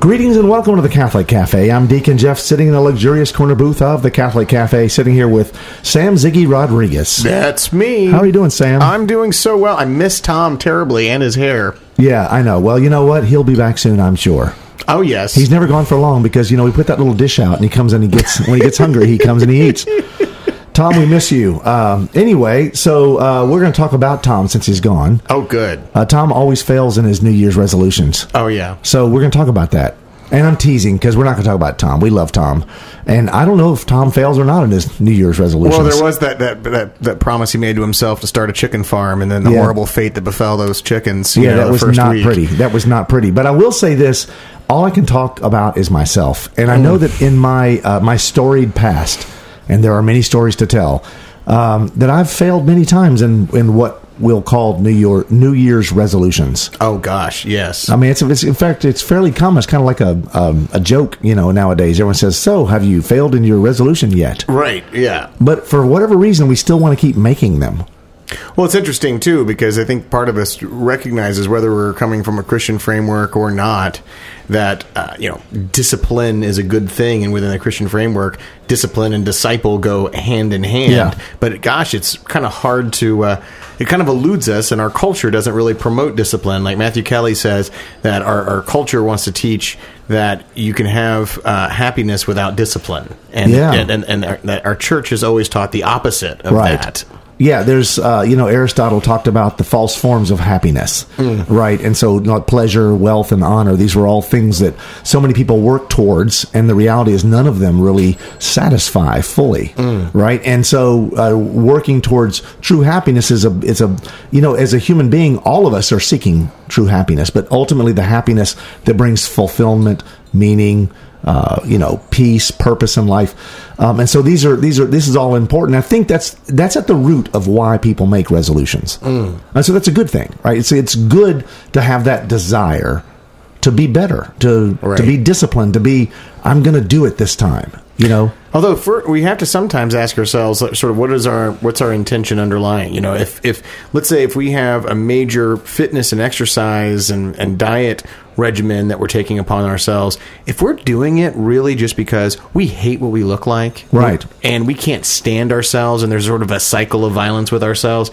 Greetings and welcome to the Catholic Cafe. I'm Deacon Jeff, sitting in the luxurious corner booth of the Catholic Cafe, sitting here with Sam Ziggy Rodriguez. That's me. How are you doing, Sam? I'm doing so well. I miss Tom terribly and his hair. yeah, I know. Well, you know what? He'll be back soon, I'm sure. Oh yes, He's never gone for long because you know we put that little dish out, and he comes and he gets when he gets hungry, he comes and he eats. Tom, we miss you. Um, anyway, so uh, we're going to talk about Tom since he's gone. oh good. Uh, Tom always fails in his New Year's resolutions. Oh yeah. So we're going to talk about that. And I'm teasing because we're not going to talk about Tom. We love Tom, and I don't know if Tom fails or not in his New Year's resolutions. Well, there was that, that that that promise he made to himself to start a chicken farm, and then the Yeah. horrible fate that befell those chickens. you yeah, know, that the was first not week. pretty. That was not pretty. But I will say this: all I can talk about is myself, and I know that in my uh, my storied past, and there are many stories to tell, um, that I've failed many times in in what we'll call New Year New Year's resolutions. Oh gosh, yes. I mean, it's, it's in fact it's fairly common. It's kind of like a um, a joke, you know. Nowadays, everyone says, "So, have you failed in your resolution yet?" right. Yeah. But for whatever reason, we still want to keep making them. Well, it's interesting too because I think part of us recognizes whether we're coming from a Christian framework or not that uh, you know discipline is a good thing, and within the Christian framework, discipline and disciple go hand in hand. Yeah. But gosh, it's kind of hard to. Uh, it kind of eludes us, and our culture doesn't really promote discipline. Like Matthew Kelly says that our, our culture wants to teach that you can have uh, happiness without discipline, and Yeah. and, and, and our, that our church has always taught the opposite of right. that. Yeah, there's uh, you know Aristotle talked about the false forms of happiness, right? And so like pleasure, wealth, and honor. These were all things that so many people work towards, and the reality is none of them really satisfy fully, right? And so uh, working towards true happiness is a is a you know as a human being, all of us are seeking true happiness, but ultimately the happiness that brings fulfillment, meaning uh, you know, peace, purpose in life, um, and so these are these are this is all important. I think that's that's at the root of why people make resolutions, and so that's a good thing, right? It's it's good to have that desire to be better, to to be disciplined, to be I'm going to do it this time, you know. Although for, we have to sometimes ask ourselves, sort of, what is our what's our intention underlying? You know, if if let's say if we have a major fitness and exercise and, and diet regimen that we're taking upon ourselves, if we're doing it really just because we hate what we look like, Right. and we can't stand ourselves, and there's sort of a cycle of violence with ourselves.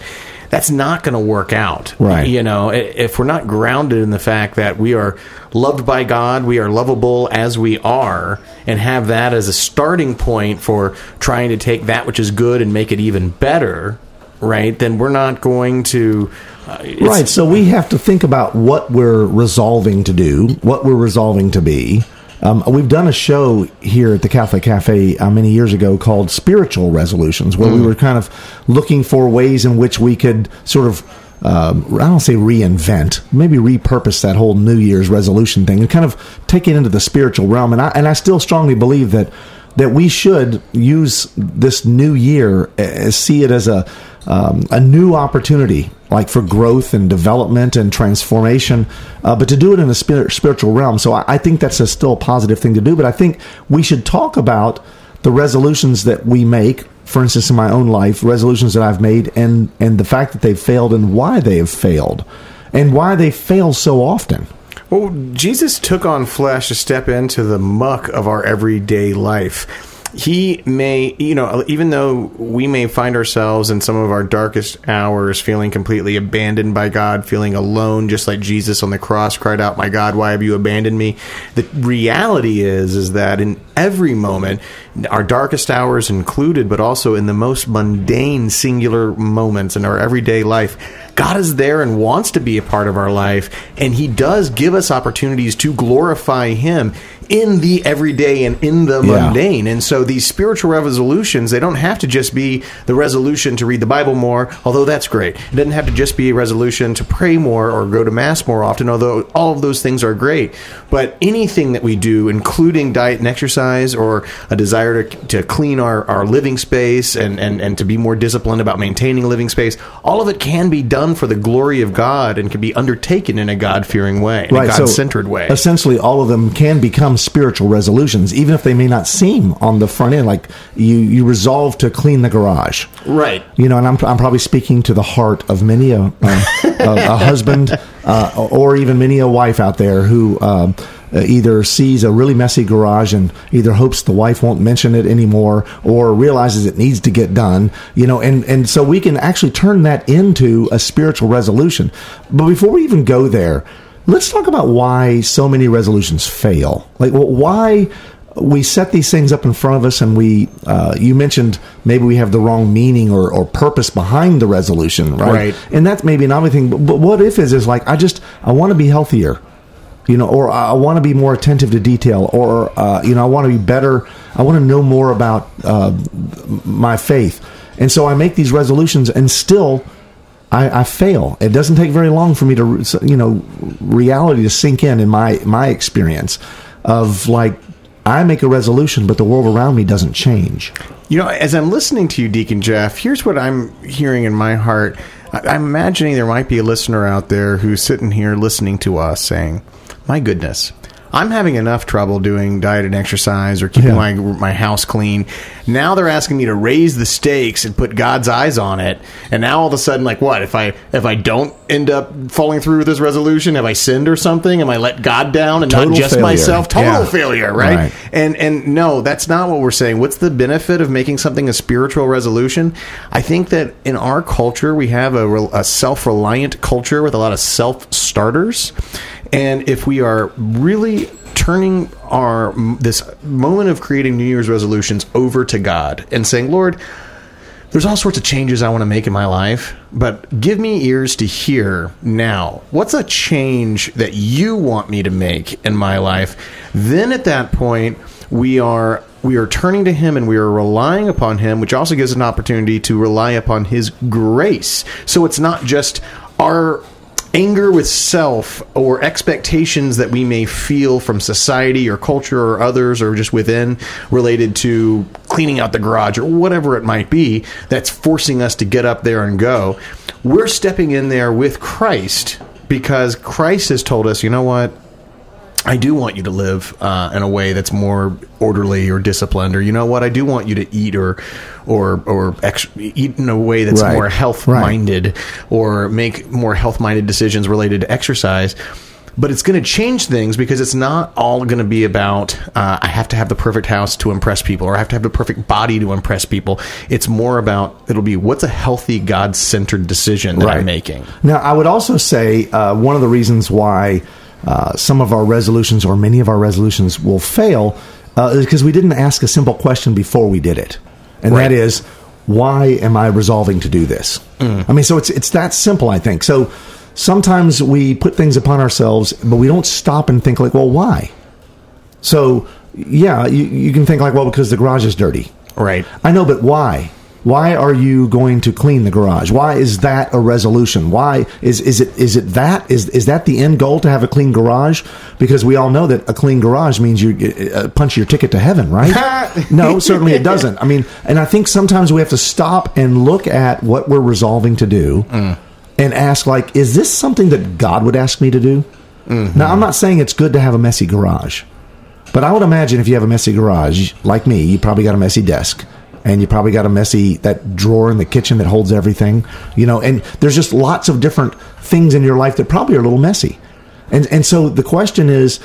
That's not going to work out, Right. You know, if we're not grounded in the fact that we are loved by God, we are lovable as we are, and have that as a starting point for trying to take that which is good and make it even better, right? Then we're not going to. Uh, Right. So we have to think about what we're resolving to do, what we're resolving to be. Um, we've done a show here at the Catholic Cafe uh, many years ago called Spiritual Resolutions, where we were kind of looking for ways in which we could sort of, um, I don't say reinvent, maybe repurpose that whole New Year's resolution thing and kind of take it into the spiritual realm. And I, and I still strongly believe that that we should use this new year, uh, see it as a um, a new opportunity, like for growth and development and transformation, uh, but to do it in a spirit, spiritual realm. So I, I think that's a still a positive thing to do. But I think we should talk about the resolutions that we make. For instance, in my own life, resolutions that I've made, and and the fact that they've failed and why they have failed, and why they fail so often. Well, Jesus took on flesh to step into the muck of our everyday life. He may, you know, even though we may find ourselves in some of our darkest hours feeling completely abandoned by God, feeling alone, just like Jesus on the cross cried out, My God, why have you abandoned me? The reality is, is that in every moment, our darkest hours included, but also in the most mundane, singular moments in our everyday life, God is there and wants to be a part of our life, and He does give us opportunities to glorify Him in the everyday and in the Yeah. mundane. And so these spiritual resolutions, they don't have to just be the resolution to read the Bible more, although that's great. It doesn't have to just be a resolution to pray more or go to mass more often, although all of those things are great. But anything that we do, including diet and exercise or a desire to, to clean our, our living space and, and, and to be more disciplined about maintaining a living space, all of it can be done for the glory of God and can be undertaken in a God fearing way, in a God centered way. Essentially, all of them can become spiritual resolutions, even if they may not seem on the front end. Like you, you resolve to clean the garage, Right. You know, and I'm, I'm probably speaking to the heart of many a, uh, a, a husband uh, or even many a wife out there who um, uh, either sees a really messy garage and either hopes the wife won't mention it anymore or realizes it needs to get done. You know, and and so we can actually turn that into a spiritual resolution. But before we even go there, let's talk about why so many resolutions fail. Like, wh- why we set these things up in front of us and we uh, you mentioned maybe we have the wrong meaning or, or purpose behind the resolution right? Right. and that's maybe another thing but, but what if is is like i just i want to be healthier you know or i want to be more attentive to detail or uh, you know i want to be better i want to know more about uh, my faith and so i make these resolutions and still I, I fail. It doesn't take very long for me to, you know, reality to sink in in my my experience of like I make a resolution, but the world around me doesn't change. You know, as I'm listening to you, Deacon Jeff, here's what I'm hearing in my heart. I- I'm imagining there might be a listener out there who's sitting here listening to us saying, My goodness, I'm having enough trouble doing diet and exercise or keeping Yeah. my my house clean. Now they're asking me to raise the stakes and put God's eyes on it. And now all of a sudden, like what? If I if I don't end up falling through with this resolution, have I sinned or something? Am I let God down and Total not just failure. myself? Total Yeah. failure, right? Right. And and no, that's not what we're saying. What's the benefit of making something a spiritual resolution? I think that in our culture we have a, a self-reliant culture with a lot of self-starters, and if we are really turning our this moment of creating New Year's resolutions over to God and saying, Lord. There's all sorts of changes I want to make in my life, but give me ears to hear now. What's a change that you want me to make in my life? Then at that point, we are we are turning to him and we are relying upon him, which also gives an opportunity to rely upon his grace. So it's not just our anger with self or expectations that we may feel from society or culture or others or just within related to cleaning out the garage or whatever it might be that's forcing us to get up there and go. We're stepping in there with Christ because Christ has told us, you know what? I do want you to live uh, in a way that's more orderly or disciplined, or you know what? I do want you to eat or or or ex- eat in a way that's Right. more health minded, or make more health minded decisions related to exercise. But it's going to change things because it's not all going to be about uh, I have to have the perfect house to impress people, or I have to have the perfect body to impress people. It's more about it'll be what's a healthy God centered decision that Right. I'm making. Now, I would also say uh, one of the reasons why uh, some of our resolutions or many of our resolutions will fail uh, because we didn't ask a simple question before we did it, and Right. that is, why am I resolving to do this? I mean, so it's it's that simple. I think so. Sometimes we put things upon ourselves, but we don't stop and think like, well, why? So yeah, you, you can think like, well, because the garage is dirty. Right. I know, but why? Why are you going to clean the garage? Why is that a resolution? Why is is it is it that is is that the end goal to have a clean garage? Because we all know that a clean garage means you uh, punch your ticket to heaven, right? no, certainly it doesn't. I mean, and I think sometimes we have to stop and look at what we're resolving to do and ask, like, is this something that God would ask me to do? Now, I'm not saying it's good to have a messy garage. But I would imagine if you have a messy garage, like me, you probably got a messy desk. And you probably got a messy that drawer in the kitchen that holds everything, you know. And there's just lots of different things in your life that probably are a little messy, and and so the question is,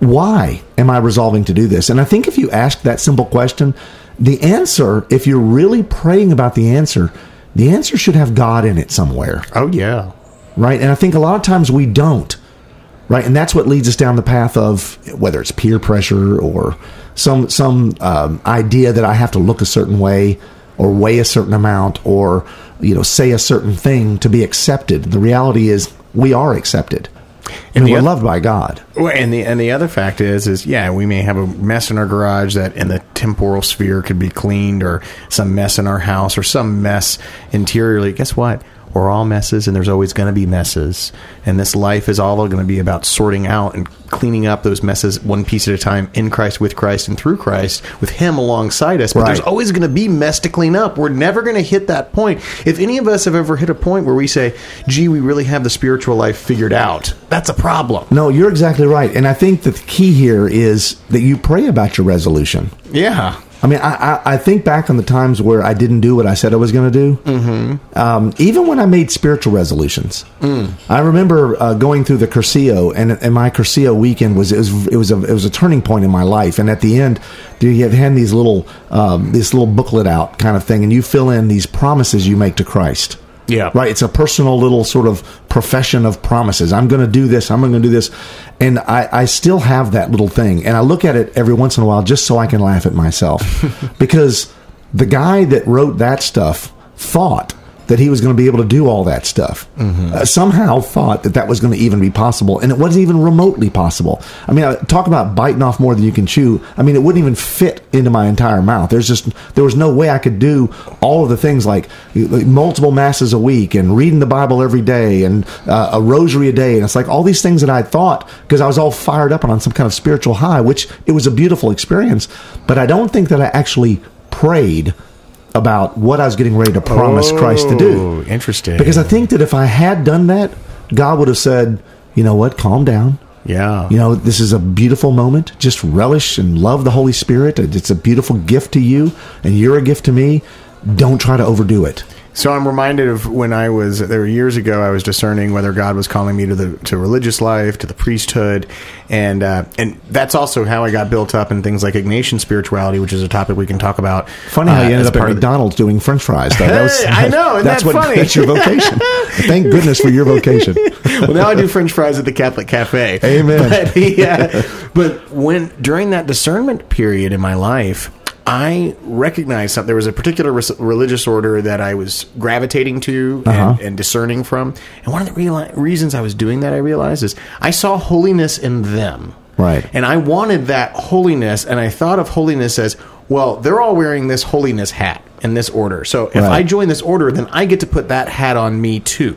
why am I resolving to do this? And I think if you ask that simple question, the answer, if you're really praying about the answer, the answer should have God in it somewhere Oh yeah. right? And I think a lot of times we don't, right? And that's what leads us down the path of whether it's peer pressure or some some um, idea that I have to look a certain way or weigh a certain amount or you know say a certain thing to be accepted. The reality is we are accepted. And, the we're oth- loved by God. And the and the other fact is is yeah, we may have a mess in our garage that in the temporal sphere could be cleaned, or some mess in our house, or some mess interiorly. Guess what? We're all messes, and there's always going to be messes. And this life is all going to be about sorting out and cleaning up those messes one piece at a time in Christ, with Christ, and through Christ, with Him alongside us. But Right. there's always going to be mess to clean up. We're never going to hit that point. If any of us have ever hit a point where we say, "Gee, we really have the spiritual life figured out," that's a problem. No, you're exactly right. And I think that the key here is that you pray about your resolution. Yeah. I mean, I, I, I think back on the times where I didn't do what I said I was going to do. Mm-hmm. Um, even when I made spiritual resolutions, I remember uh, going through the Cursillo, and, and my Cursillo weekend was it was it was a it was a turning point in my life. And at the end, you have hand these little um, this little booklet out kind of thing, and you fill in these promises you make to Christ. Yeah. Right. It's a personal little sort of profession of promises. I'm going to do this. I'm going to do this. And I, I still have that little thing. And I look at it every once in a while just so I can laugh at myself. because the guy that wrote that stuff thought that he was going to be able to do all that stuff. Uh, somehow thought that that was going to even be possible. And it wasn't even remotely possible. I mean, I talk about biting off more than you can chew. I mean, it wouldn't even fit into my entire mouth. There's just, there was no way I could do all of the things like, like multiple masses a week and reading the Bible every day and uh, a rosary a day. And it's like all these things that I thought because I was all fired up and on some kind of spiritual high, which it was a beautiful experience. But I don't think that I actually prayed about what I was getting ready to promise Christ to do. Oh, interesting. Because I think that if I had done that, God would have said, you know what, calm down. yeah, You know, this is a beautiful moment. Just relish and love the Holy Spirit. It's a beautiful gift to you, and you're a gift to me. Don't try to overdo it. So I'm reminded of when I was there were years ago. I was discerning whether God was calling me to the to religious life, to the priesthood, and uh, and that's also how I got built up in things like Ignatian spirituality, which is a topic we can talk about. Funny how uh, you ended up at of the- McDonald's doing French fries. Though. That was, Hey, I know, isn't that's that what funny? that's your vocation. Thank goodness for your vocation. well, now I do French fries at the Catholic Cafe. Amen. But, yeah, but when during that discernment period in my life, I recognized something. There was a particular res- religious order that I was gravitating to Uh-huh. and, and discerning from. And one of the reali- reasons I was doing that, I realized, is I saw holiness in them. Right. And I wanted that holiness, and I thought of holiness as well, they're all wearing this holiness hat in this order. So if Right. I join this order, then I get to put that hat on me too,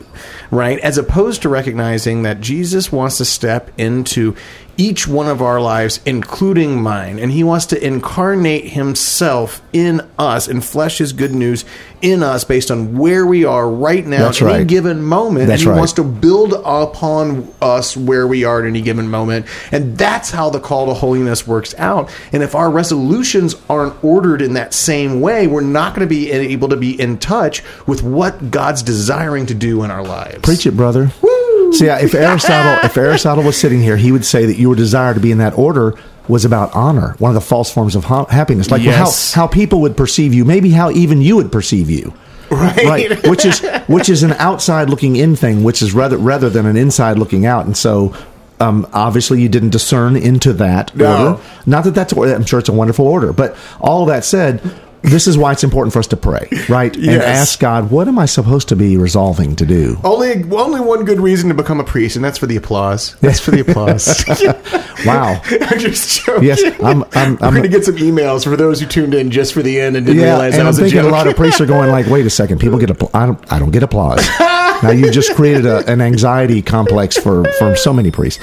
right? As opposed to recognizing that Jesus wants to step into each one of our lives, including mine, and he wants to incarnate himself in us and flesh his good news in us based on where we are right now That's at any given moment. That's and he right. wants to build upon us where we are at any given moment. And that's how the call to holiness works out. And if our resolutions aren't ordered in that same way, we're not going to be able to be in touch with what God's desiring to do in our lives. Preach it, brother. See, if Aristotle, if Aristotle was sitting here, he would say that your desire to be in that order was about honor, one of the false forms of ha- happiness, like Yes. how how people would perceive you, maybe how even you would perceive you. Right. which is which is an outside looking in thing, which is rather rather than an inside looking out, and so. Um, obviously, you didn't discern into that No. order. Not that that's. I'm sure it's a wonderful order, but all that said, this is why it's important for us to pray, right? And ask God, what am I supposed to be resolving to do? Only, only one good reason to become a priest, and that's for the applause. That's for the applause. Wow. I'm just joking. Yes, I'm- I'm- I'm- going to get some emails for those who tuned in just for the end and didn't Yeah, realize and that I'm was a joke. a lot of priests are going like, "Wait a second, people get appl- I don't, I don't get applause." Now you've just created a, an anxiety complex for for so many priests.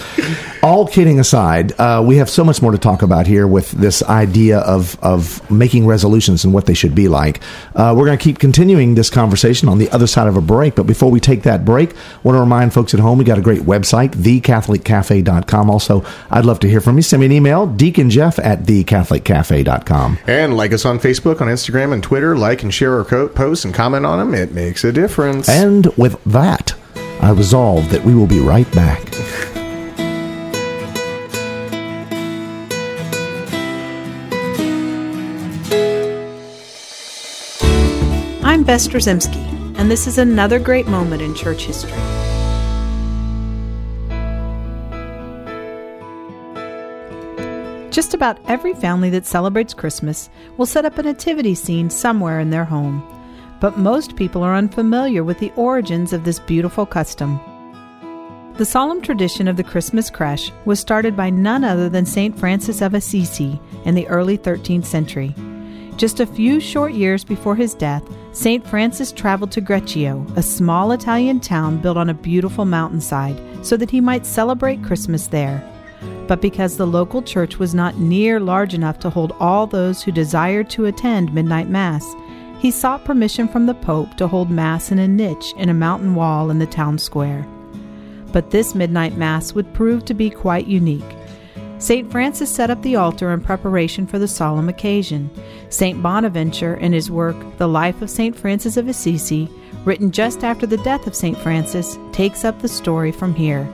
All kidding aside, uh, we have so much more to talk about here with this idea of of making resolutions and what they should be like. Uh, we're going to keep continuing this conversation on the other side of a break, but before we take that break, I want to remind folks at home we got a great website, thecatholiccafe.com. Also, I'd love to hear from you. Send me an email, deaconjeff at thecatholiccafe.com. And like us on Facebook, on Instagram, and Twitter. Like and share our co- posts and comment on them. It makes a difference. And with that, I resolve that we will be right back. I'm Bess Drzymski, and this is another great moment in church history. Just about every family that celebrates Christmas will set up a nativity scene somewhere in their home, but most people are unfamiliar with the origins of this beautiful custom. The solemn tradition of the Christmas creche was started by none other than St. Francis of Assisi in the early 13th century. Just a few short years before his death, St. Francis traveled to Greccio, a small Italian town built on a beautiful mountainside, so that he might celebrate Christmas there. But because the local church was not near large enough to hold all those who desired to attend midnight mass, he sought permission from the Pope to hold Mass in a niche in a mountain wall in the town square but this midnight Mass would prove to be quite unique. St. Francis set up the altar in preparation for the solemn occasion. St. Bonaventure, in his work, The Life of St. Francis of Assisi, written just after the death of St. Francis, takes up the story from here.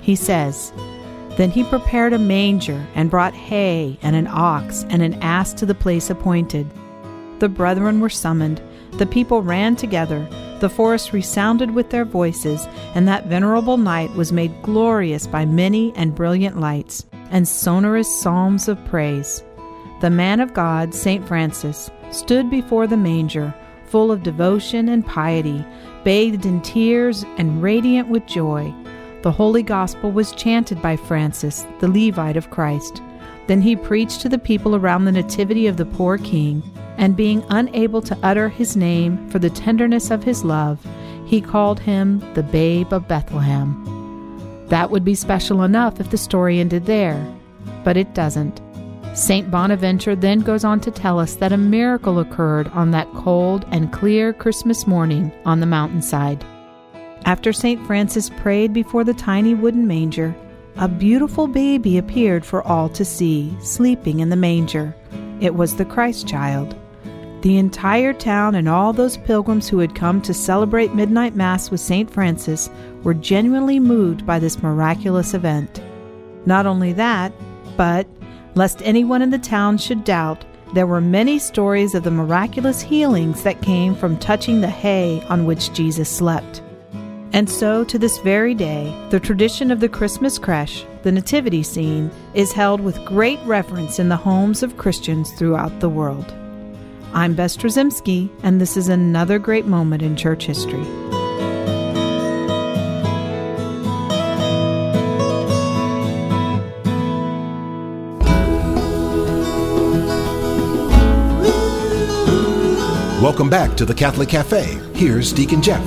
He says, Then he prepared a manger, and brought hay, and an ox, and an ass to the place appointed. The brethren were summoned, the people ran together, the forest resounded with their voices, and that venerable night was made glorious by many and brilliant lights, and sonorous psalms of praise. The man of God, St. Francis, stood before the manger, full of devotion and piety, bathed in tears and radiant with joy. The Holy Gospel was chanted by Francis, the Levite of Christ. Then he preached to the people around the nativity of the poor king and being unable to utter his name for the tenderness of his love, he called him the Babe of Bethlehem. That would be special enough if the story ended there, but it doesn't. St. Bonaventure then goes on to tell us that a miracle occurred on that cold and clear Christmas morning on the mountainside. After St. Francis prayed before the tiny wooden manger, a beautiful baby appeared for all to see, sleeping in the manger. It was the Christ child. The entire town and all those pilgrims who had come to celebrate midnight mass with St. Francis were genuinely moved by this miraculous event. Not only that, but, lest anyone in the town should doubt, there were many stories of the miraculous healings that came from touching the hay on which Jesus slept. And so, to this very day, the tradition of the Christmas creche, the nativity scene, is held with great reverence in the homes of Christians throughout the world. I'm Bess Drzymski, and this is another great moment in church history. Welcome back to the Catholic Cafe. Here's Deacon Jeff.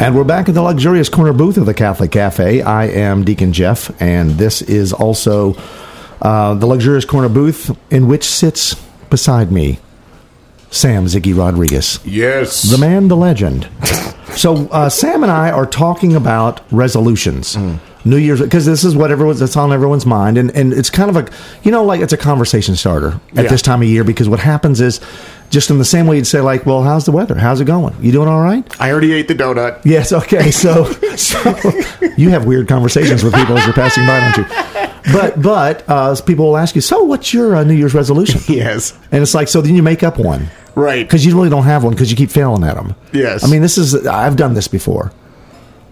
And we're back in the luxurious corner booth of the Catholic Cafe. I am Deacon Jeff, and this is also uh, the luxurious corner booth in which sits beside me Sam Ziggy Rodriguez. Yes. The man, the legend. so uh, Sam and I are talking about resolutions. New Year's because this is what everyone's that's on everyone's mind, and and it's kind of a you know like it's a conversation starter at Yeah. this time of year because what happens is just in the same way you'd say like, well, how's the weather? How's it going? You doing all right? I already ate the donut. Yes. Okay. So, so you have weird conversations with people as you're passing by, don't you? But but uh, people will ask you, so what's your uh, New Year's resolution? Yes. And it's like, so then you make up one Right. because you really don't have one because you keep failing at them. Yes. I mean, this is I've done this before.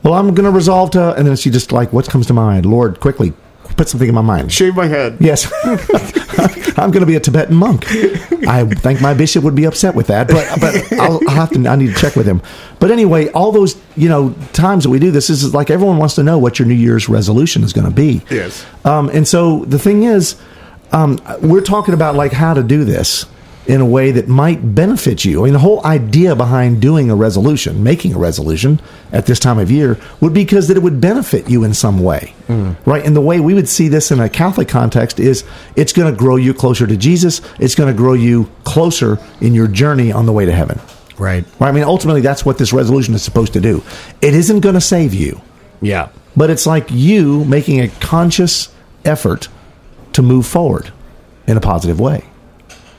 Well, I'm going to resolve to, and then she just like, what comes to mind? Lord, quickly put something in my mind. Shave my head. Yes, I'm going to be a Tibetan monk. I think my bishop would be upset with that, but but I'll, I'll have to. I need to check with him. But anyway, all those you know times that we do this is like everyone wants to know what your New Year's resolution is going to be. Yes. Um, and so the thing is, um, we're talking about like how to do this in a way that might benefit you. I mean, the whole idea behind doing a resolution, making a resolution at this time of year, would be because that it would benefit you in some way, hmm. right? And the way we would see this in a Catholic context is it's going to grow you closer to Jesus. It's going to grow you closer in your journey on the way to heaven. Right. Right? I mean, ultimately, that's what this resolution is supposed to do. It isn't going to save you Yeah. but it's like you making a conscious effort to move forward in a positive way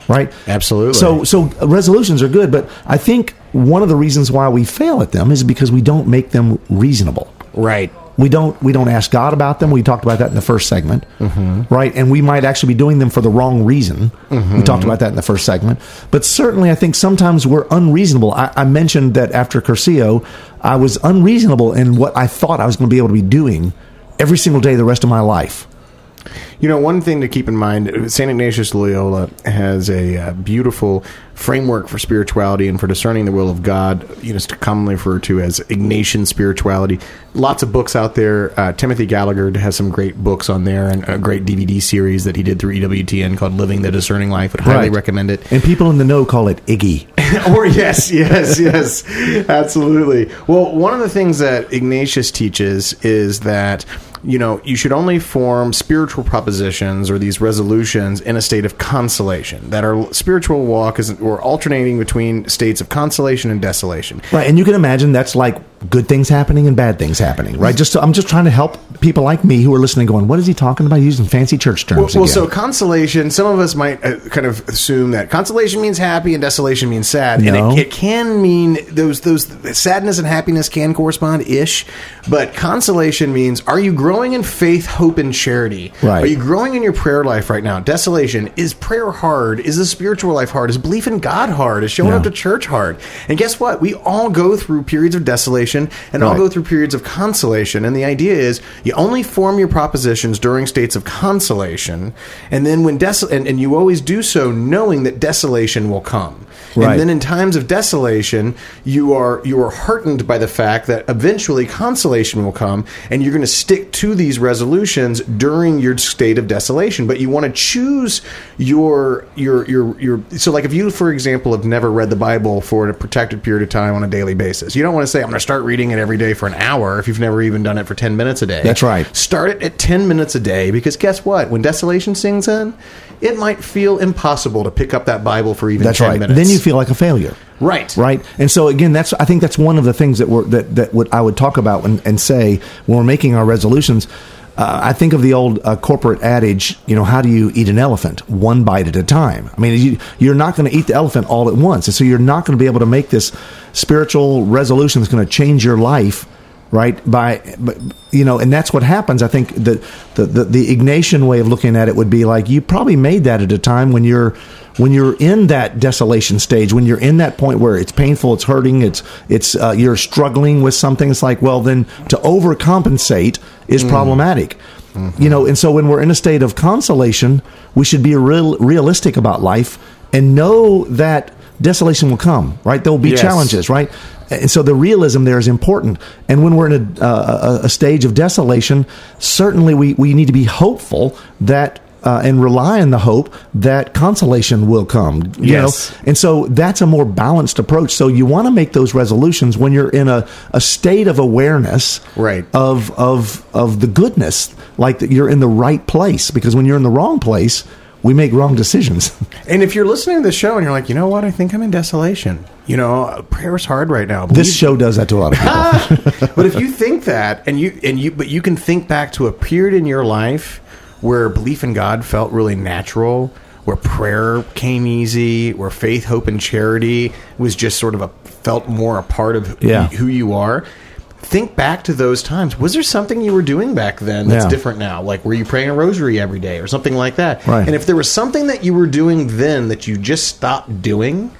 right? Absolutely. so so resolutions are good but i think one of the reasons why we fail at them is because we don't make them reasonable. Right. we don't we don't ask god about them. We talked about that in the first segment mm-hmm. right? And we might actually be doing them for the wrong reason. Mm-hmm. We talked about that in the first segment. But certainly i think sometimes we're unreasonable. I, I mentioned that after Cursillo i was unreasonable in what i thought i was going to be able to be doing every single day the rest of my life You know, one thing to keep in mind, St. Ignatius Loyola has a uh, beautiful framework for spirituality and for discerning the will of God, you know, it's commonly referred to as Ignatian spirituality. Lots of books out there. Uh, Timothy Gallagher has some great books on there and a great DVD series that he did through EWTN called Living the Discerning Life. Would highly Right. recommend it. And people in the know call it Iggy. or yes, yes, yes, absolutely. Well, one of the things that Ignatius teaches is that you know you should only form spiritual propositions or these resolutions in a state of consolation. That our spiritual walk is we're alternating between states of consolation and desolation. Right, and you can imagine that's like good things happening and bad things happening, right? Just I'm just trying to help people like me who are listening, going, "What is he talking about? Using fancy church terms Well, well, again." so consolation. Some of us might uh, kind of assume that consolation means happy and desolation means sad, No. and it, it can mean those those sadness and happiness can correspond ish. But consolation means are you growing in faith, hope, and charity? Right. Are you growing in your prayer life right now? Desolation is prayer hard? Is the spiritual life hard? Is belief in God hard? Is showing Yeah. up to church hard? And guess what? We all go through periods of desolation and all Right. go through periods of consolation. And the idea is you only form your propositions during states of consolation, and then when desol and, and you always do so knowing that desolation will come. Right. And then in times of desolation, you are you are heartened by the fact that eventually consolation will come, and you're going to stick to these resolutions during your state of desolation. But you want to choose your your your your. So, like if you, for example, have never read the Bible for a protected period of time on a daily basis, you don't want to say I'm going to start reading it every day for an hour if you've never even done it for ten minutes a day. That's right. Start it at 10 minutes a day because guess what? When desolation sings in, it might feel impossible to pick up that Bible for even that's 10 right. minutes. Then you feel like a failure. Right. right and so again that's i think that's one of the things that we're that, that would i would talk about and, and say when we're making our resolutions uh, I think of the old uh, corporate adage, you know, how do you eat an elephant? One bite at a time. I mean, you, you're not going to eat the elephant all at once. And so you're not going to be able to make this spiritual resolution that's going to change your life, right? By, you know, and that's what happens. I think that the, the, the Ignatian way of looking at it would be like you probably made that at a time when you're when you're in that desolation stage, when you're in that point where it's painful, it's hurting, it's it's uh, you're struggling with something. It's like, well, then to overcompensate is problematic. You know, and so when we're in a state of consolation, we should be real, realistic about life and know that desolation will come. Right, there will be Yes. challenges. Right, and so the realism there is important. And when we're in a, uh, a, a stage of desolation, certainly we, we need to be hopeful that uh, and rely on the hope that consolation will come. You Yes. know? And so that's a more balanced approach. So you want to make those resolutions when you're in a, a state of awareness Right. of of of the goodness, like that you're in the right place. Because when you're in the wrong place, we make wrong decisions. And if you're listening to the show and you're like, you know what, I think I'm in desolation. You know, prayer's hard right now. this show does that to a lot of people. but if you think that, and you and you, but you can think back to a period in your life where belief in God felt really natural, where prayer came easy, where faith, hope, and charity was just sort of a felt more a part of who, Yeah. who you are. Think back to those times. Was there something you were doing back then that's Yeah. different now? Like, were you praying a rosary every day or something like that? Right. And if there was something that you were doing then that you just stopped doing,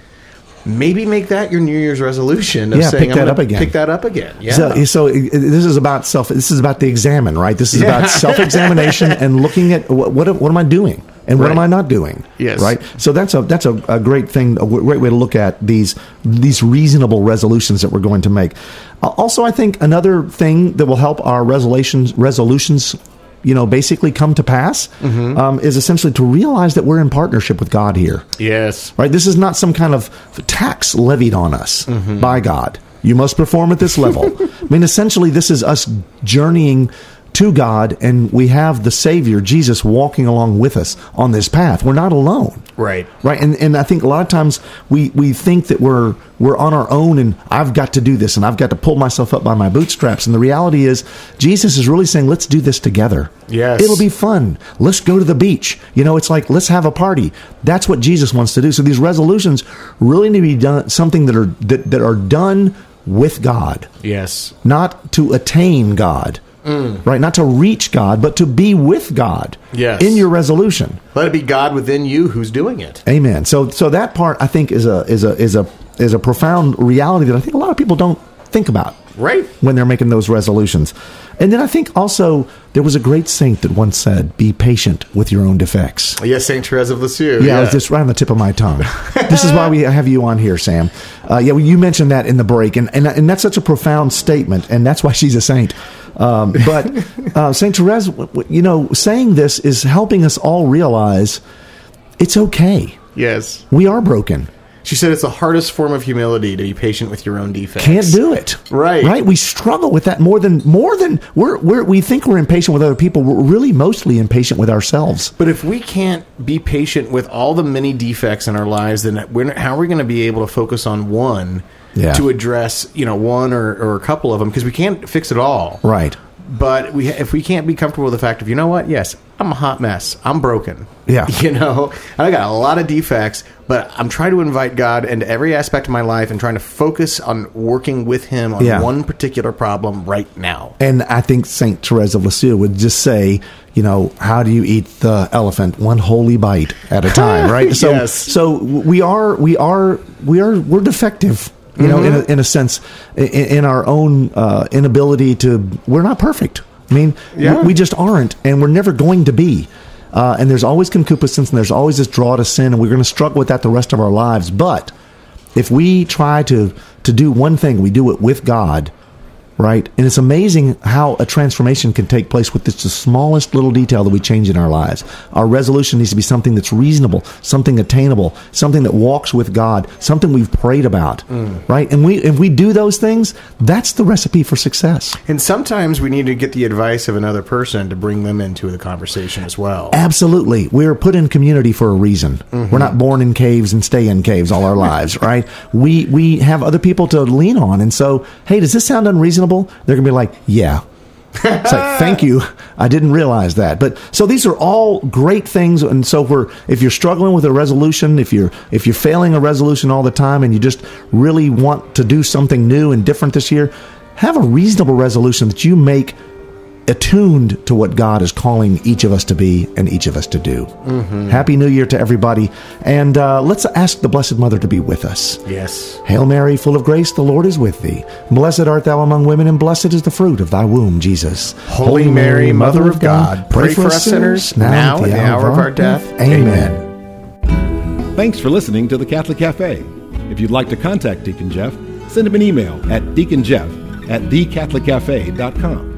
maybe make that your New Year's resolution of Yeah, saying, pick I'm that up again. Pick that up again. Yeah. So, so this is about self. This is about the Examen, right? This is Yeah. about self-examination and looking at what, what what am I doing and what Right. am I not doing? Yes. right. So that's a that's a, a great thing, a great way to look at these these reasonable resolutions that we're going to make. Uh, Also, I think another thing that will help our resolutions resolutions. You know, basically come to pass Mm-hmm. um, is essentially to realize that we're in partnership with God here yes. right? This is not some kind of tax levied on us by God. You must perform at this level. I mean, essentially, this is us journeying to God, and we have the Savior, Jesus, walking along with us on this path. We're not alone. Right. Right, and and I think a lot of times we we think that we're we're on our own, and I've got to do this, and I've got to pull myself up by my bootstraps. And the reality is, Jesus is really saying, "Let's do this together. Yes. it'll be fun. Let's go to the beach. You know, it's like let's have a party. That's what Jesus wants to do. So these resolutions really need to be done something that are that, that are done with God, Yes. not to attain God." Right, not to reach God, but to be with God Yes. in your resolution. Let it be God within you who's doing it. Amen. So so that part I think is a is a is a is a profound reality that I think a lot of people don't think about. Right. when they're making those resolutions. And then I think also there was a great saint that once said, "Be patient with your own defects." Yes, Saint Therese of Lisieux. Yeah, it was just right on the tip of my tongue. this is why we have you on here, Sam. Uh, yeah, well, you mentioned that in the break, and, and and that's such a profound statement, and that's why she's a saint. Um, but uh, Saint Therese, you know, saying this is helping us all realize it's okay. yes. We are broken. She said it's the hardest form of humility to be patient with your own defects. Can't do it. Right. Right. We struggle with that more than more than we're, we're we think we're impatient with other people. We're really mostly impatient with ourselves. But if we can't be patient with all the many defects in our lives, then we're, how are we going to be able to focus on one Yeah. to address, you know, one or, or a couple of them? Because we can't fix it all. Right. But we, if we can't be comfortable with the fact of, you know what? Yes, I'm a hot mess. I'm broken. Yeah. You know, I got a lot of defects, but I'm trying to invite God into every aspect of my life and trying to focus on working with Him on Yeah. one particular problem right now. And I think Saint Therese of Lisieux would just say, you know, how do you eat the elephant one holy bite at a time, right? So, Yes. so we are, we are, we are, we're defective, you know, in a, in a sense, in, in our own uh, inability to. We're not perfect. I mean, Yeah. we, we just aren't, and we're never going to be. Uh, and there's always concupiscence, and there's always this draw to sin, and we're going to struggle with that the rest of our lives. But if we try to to do one thing, we do it with God, right? And it's amazing how a transformation can take place with just the smallest little detail that we change in our lives. Our resolution needs to be something that's reasonable, something attainable, something that walks with God, something we've prayed about, mm. right? And we if we do those things, that's the recipe for success. And sometimes we need to get the advice of another person to bring them into the conversation as well. Absolutely. We're put in community for a reason. Mm-hmm. We're not born in caves and stay in caves all our lives, right? We we have other people to lean on. And so, hey, does this sound unreasonable? They're going to be like, yeah. It's like, thank you. I didn't realize that. But so these are all great things. And so we're, if you're struggling with a resolution, if you're, if you're failing a resolution all the time and you just really want to do something new and different this year, have a reasonable resolution that you make attuned to what God is calling each of us to be and each of us to do. Happy New Year to everybody. And uh, let's ask the Blessed Mother to be with us. Yes. Hail Mary, full of grace, the Lord is with thee. Blessed art thou among women, and blessed is the fruit of thy womb, Jesus. Holy Mary, Mother of God, pray for us sinners now and at the hour of our death. Amen. Thanks for listening to the Catholic Cafe. If you'd like to contact Deacon Jeff, send him an email at deaconjeff at thecatholiccafe.com.